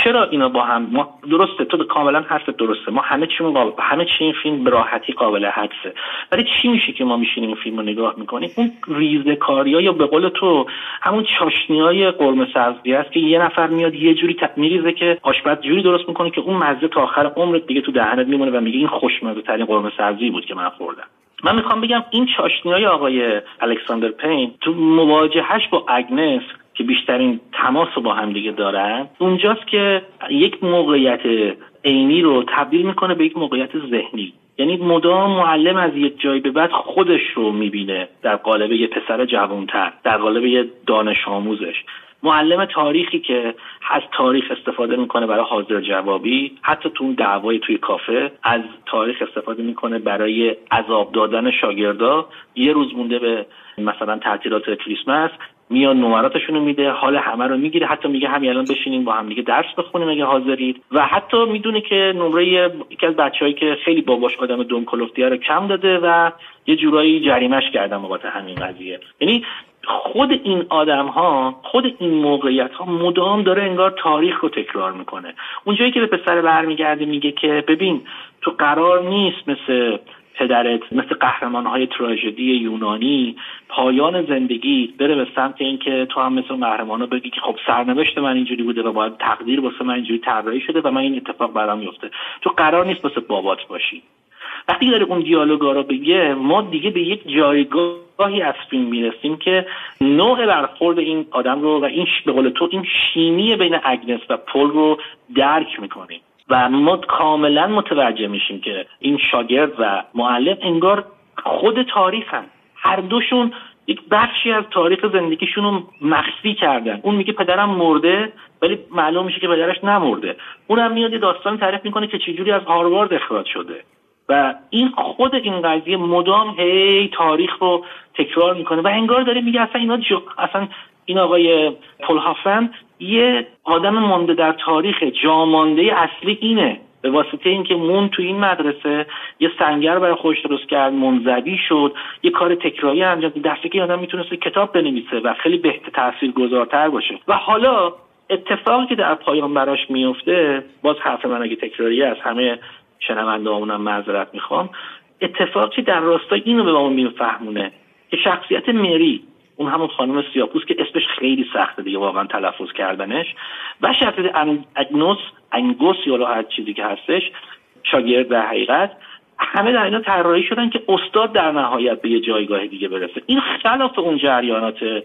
چرا اینا با هم ما درسته تو کاملا حرف درسته. ما همه چیمون قابل همه چی این فیلم به راحتی قابل حدسه. ولی چی میشه که ما میشینیم این فیلم رو نگاه می‌کنیم؟ اون ریزه کاریا یا به قول تو همون چاشنی های قرمه سبزی است که یه نفر میاد یه جوری میریزه که آشپز جوری درست می‌کنه که اون مزه تا آخر عمرت دیگه تو دهنت میمونه و میگه این خوشمزه ترین قرمه سبزی بود که من خوردم. من می‌خوام بگم این چاشنی های آقای الکساندر پین تو مواجهش با اگنس که بیشترین تماس رو با هم دیگه دارن. اونجاست که یک موقعیت عینی رو تبدیل می‌کنه به یک موقعیت ذهنی. یعنی مدام معلم از یک جای به بعد خودش رو می‌بینه در قالب یه پسر جوانتر در قالب یه دانش آموزش. معلم تاریخی که از تاریخ استفاده می‌کنه برای حاضر جوابی حتی تو دعوای توی کافه از تاریخ استفاده می‌کنه برای عذاب دادن شاگردا. یه روز مونده به مثلا تعطیلات کریسمس میاد نمراتشون رو میده حال همه رو می‌گیره. حتی میگه همین الان بشینیم با هم دیگه درس بخونیم اگه حاضرید. و حتی می‌دونه که نمره یکی از بچههایی که خیلی باباش آدم کلوفتیه رو کم داده و یه جورایی جریمش کردن بابت همین قضیه. یعنی خود این آدم ها خود این موقعیت ها مدام داره انگار تاریخ رو تکرار می‌کنه. اونجایی که به پسر برمیگرده میگه که ببین تو قرار نیست مثل پدرت مثل قهرمان های تراژدی یونانی پایان زندگی بره به سمت اینکه تو هم مثل قهرمان بگی که خب سرنوشت من اینجوری بوده و باید تقدیر واسه من اینجوری طراحی شده و من این اتفاق برام میفته تو قرار نیست واسه بابات باشی. وقتی داره اون دیالوگا رو بگه ما دیگه به یک جایگاهی از فیلم می‌رسیم که نوع برخورد این آدم رو و این به قول تو این شیمی بین اگنس و پل رو درک می‌کنیم. و ما کاملا متوجه میشیم که این شاگرد و معلم انگار خود تاریخن. هر دوشون یک بخشی از تاریخ زندگیشون رو مخفی کردن. اون میگه پدرم مرده ولی معلوم میشه که پدرش نمرده. اونم میاد یه داستان تعریف می‌کنه که چجوری از هاروارد اخراج شده. و این خود این قضیه مدام هی تاریخ رو تکرار می‌کنه و انگار داره میگه اصلا اینا جو... اصلا این آقای پولهافن یه آدم مانده در تاریخ جامانده اصلی اینه به واسطه اینکه مون تو این مدرسه یه سنگر برای خودش درست کرد منزوی شد یه کار تکراری انجام دسته که آدم می‌تونست کتاب بنویسه و خیلی بهتر تاثیر گذارتر باشه. و حالا اتفاقی که در پایان براش میفته باز حرف من اگه تکراری از همه شنونده همونم معذرت می‌خوام. اتفاقی در راستای اینو به ما میفهمونه که شخصیت مری اون همون خانم سیاپوس که اسمش خیلی سخته دیگه واقعا تلفظ کردنش. و شخصیت اگنوس انگوس یا هر چیزی که هستش شاگرد در حقیقت همه در اینا طراحی شدن که استاد در نهایت به یه جایگاه دیگه برسه. این خلاف اون جریانات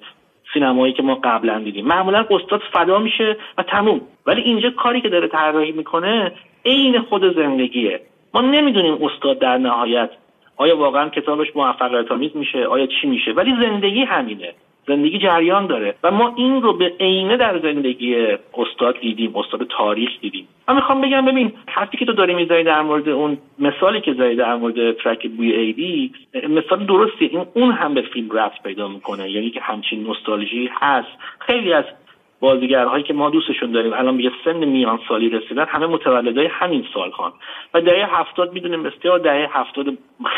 سینمایی که ما قبلا دیدیم. معمولا استاد فدا میشه و تموم. ولی اینجا کاری که داره طراحی می‌کنه عین خود زندگیه. ما نمی‌دونیم استاد در نهایت آیا واقعا کتابش موفقیت آمیز میشه؟ آیا چی میشه؟ ولی زندگی همینه. زندگی جریان داره و ما این رو به عینه در زندگی استاد دیدیم استاد تاریخ دیدیم. من می‌خوام بگم ببین حرفی که تو داری می‌زنی در مورد اون مثالی که زدی در مورد ترک بوی ایدی مثال درستی. این اون هم به فیلم رفت پیدا می‌کنه. یعنی که همچین نوستالژی هست. خیلی از بازیگرهایی که ما دوستشون داریم. الان به سن میان سالی رسیدن همه متولدای همین سال خان و دهه هفتاد می‌دونیم بسیار دهه هفتاد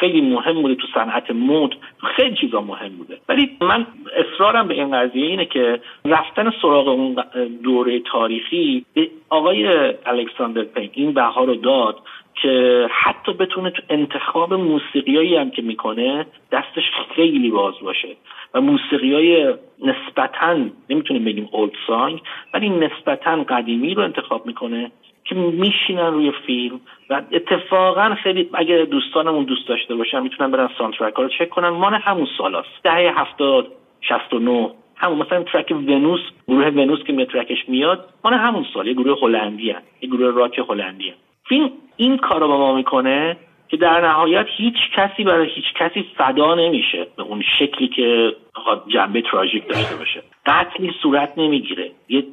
خیلی مهم بوده تو صنعت مود خیلی چیزا مهم بوده. ولی من اصرارم به این قضیه اینه که رفتن سراغ اون دوره تاریخی به آقای الکساندر پین این بها رو داد که حتی بتونه تو انتخاب موسیقیایی هم که می‌کنه دستش خیلی باز باشه. و موسیقی های نسبتا نمی‌تونیم بگیم اولد سانگ ولی نسبتا قدیمی رو انتخاب می‌کنه که میشینن روی فیلم و اتفاقا خیلی اگه دوستانمون دوست داشته باشن می‌تونن برن سانترک ها رو چک کنن مال همون سالاست دهه هفتاد شست و نو همون مثلا ترک ونوس گروه ونوس که میاد ترکش میاد مال همون سال یه گروه هلندی. یه گروه راک هلندی. فیلم این کار رو با ما می‌کنه که در نهایت هیچ کسی برای هیچ کسی فدا نمیشه به اون شکلی که جنبه تراژیک داشته باشه. قتلی صورت نمی‌گیره. یه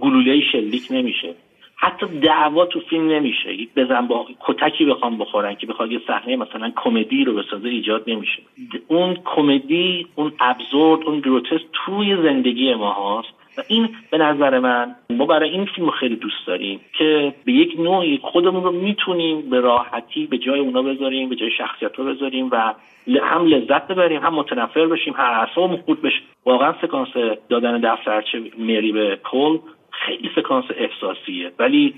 گلوله شلیک نمیشه. حتی دعوا تو فیلم نمیشه. یک بزن با کتکی بخوام بخورن که بخواد یه صحنه مثلا کمدی رو بسازه ایجاد نمیشه. اون کمدی اون ابزورد اون گروتس توی زندگی ما هاست. و این به نظر من ما برای این فیلم خیلی دوست داریم که به یک نوعی خودمون رو می‌تونیم به راحتی به جای اونا بذاریم به جای شخصیت رو بذاریم و هم لذت ببریم هم متنفر بشیم هر اعصابمون خود بشه. واقعا سکانس دادن دفترچه مری به کل خیلی سکانس احساسیه. ولی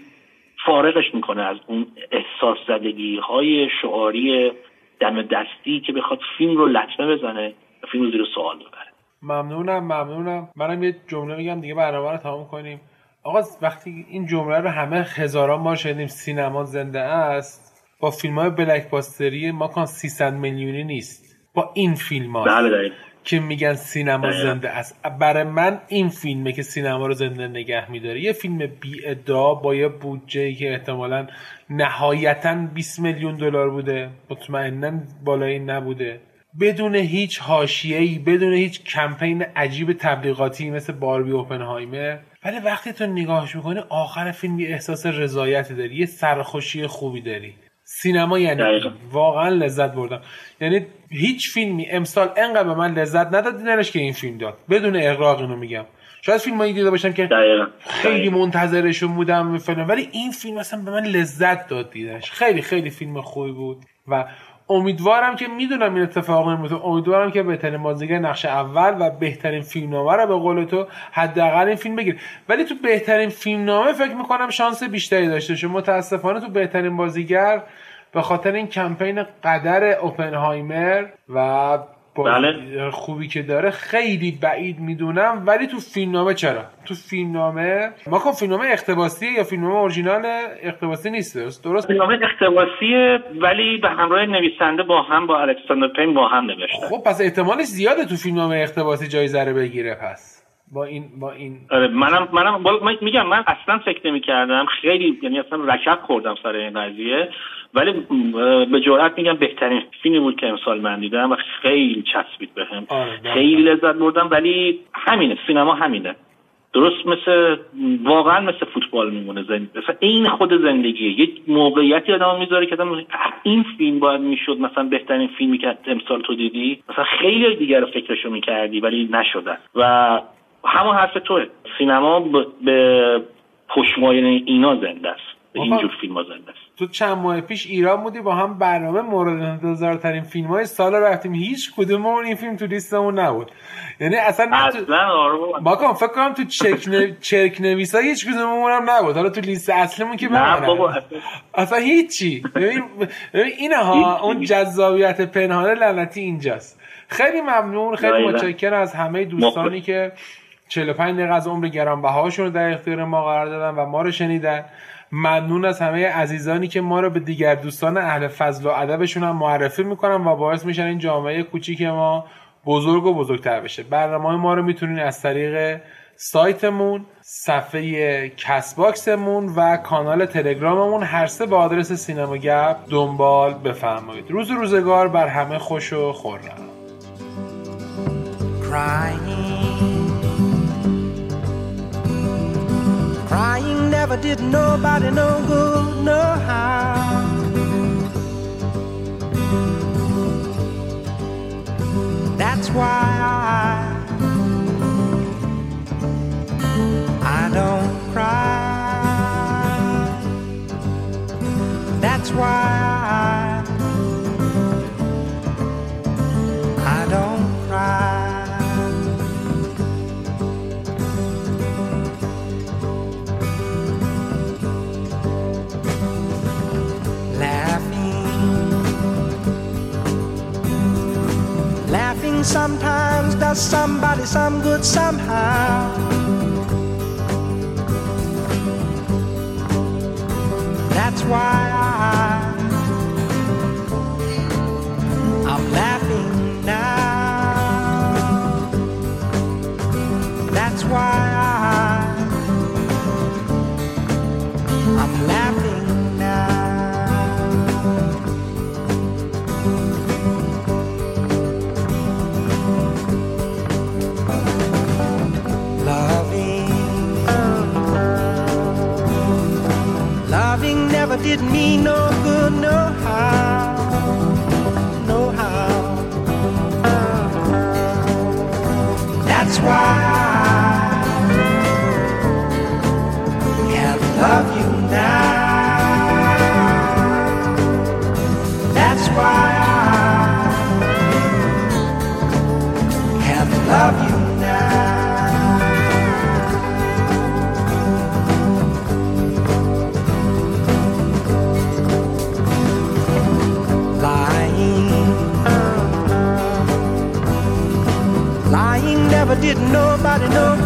فارغش می‌کنه از اون احساس زدگی های شعاری دم دستی که بخواد فیلم رو لطمه بزنه و فیلم رو زیر سوال ببره.
ممنونم ممنونم. منم یه جمله میگم دیگه برنامه رو تمام کنیم. آقا وقتی این جمله رو همه هزاران ما شنیدیم سینما زنده است با فیلم های بلک باستری ما کان 300 میلیونی نیست. با این فیلم ها
بله
که میگن سینما زنده است. برای من این فیلمه که سینما رو زنده نگه میداره. یه فیلم بی ادعا با یه بودجه که احتمالا نهایتا 20 میلیون دلار بوده. مطمئنا بالایی نبوده. بدون هیچ حاشیه‌ای بدون هیچ کمپین عجیب تبلیغاتی مثل باربی اوپنهایمر. ولی وقتی تو نگاهش می‌کنی آخر فیلم یه احساس رضایتی داری یه سرخوشی خوبی داری. سینما یعنی واقعا لذت بردم. یعنی هیچ فیلمی امسال انقدر به من لذت نداد دیدنش که این فیلم داد. بدون اغراق اینو میگم. شاید فیلم هایی دیده باشم که خیلی منتظرشون بودم فیلم ولی این فیلم اصلا به من لذت داد دیدنش. خیلی خیلی فیلم خوبی بود و امیدوارم که می‌دونم این اتفاق نمیفته امیدوارم که بهترین بازیگر نقش اول و بهترین فیلمنامه رو به قول تو حداقل این فیلم بگیر ولی تو بهترین فیلمنامه فکر می‌کنم شانس بیشتری داشته شد متاسفانه تو بهترین بازیگر به خاطر این کمپین قدر اوپنهایمر و بله. خوبی که داره. خیلی بعید می‌دونم ولی تو فیلمنامه چرا؟ تو فیلمنامه ما کن فیلمنامه اختباسی یا فیلمنامه اورجینال اختباسی نیست؟ درست؟ درست؟
فیلمنامه اختباسیه ولی به همراه نویسنده با هم با الکساندر پین با هم نوشته.
خب پس احتمالش زیاده تو فیلمنامه اختباسی جایزه رو بگیره پس. با این با این.
آره منم منم میگم من اصلا فکر نمی کردم خیلی یعنی اصلا رکب خوردم سر این قضیه. ولی به جرات میگم بهترین فیلمی بود که امسال من دیدم و خیلی چسبید بهم
آره،
خیلی لذت بردم ولی همینه سینما همینه. درست مثل واقعا مثل فوتبال میمونه زندگی. مثلا این خود زندگیه. یک موقعیتی آدم می‌ذاره که این فیلم باید می‌شد مثلا بهترین فیلمی که امسال تو دیدی؟ مثلا خیلی دیگر رو فکرشو می‌کردی ولی نشده. و همون حرف توه. سینما به پشمای اینا زنده است. اینجور فیلم ها زنده است.
تو چند ماه پیش ایران بودی با هم برنامه مورد انتظار ترین فیلم های سال رفتیم. هیچ کدوممون این فیلم تو لیستمون نبود. یعنی اصلا
اصلا آره
با فکر کنم تو چک ن... چرک نویسا هیچ کدوممون هم نبود. حالا تو لیست اصلیمون که
نه بابا
اصلا هیچی. ببین اینه ها اون جذابیت پنهانه لعنتی اینجاست. خیلی ممنون خیلی متشکرم از همه دوستانی که 45 دقیقه از عمر گرانبهاشون رو در اختیار ما قرار دادن و ما رو شنیدن. ممنون از همه عزیزانی که ما رو به دیگر دوستان اهل فضل و ادبشون هم معرفی می‌کنن و باعث میشن این جامعه کوچیک ما بزرگ و بزرگتر بشه. برنامه ما رو می‌تونین از طریق سایتمون صفحه کس باکسمون و کانال تلگراممون هر سه به آدرس سینما گپ دنبال بفرمایید. روز روزگار بر همه خوش و خورم. Never did nobody no good, no how. That's why sometimes does somebody some good somehow. That's why I, I'm laughing now. That's why didn't mean no good, no. nobody knows.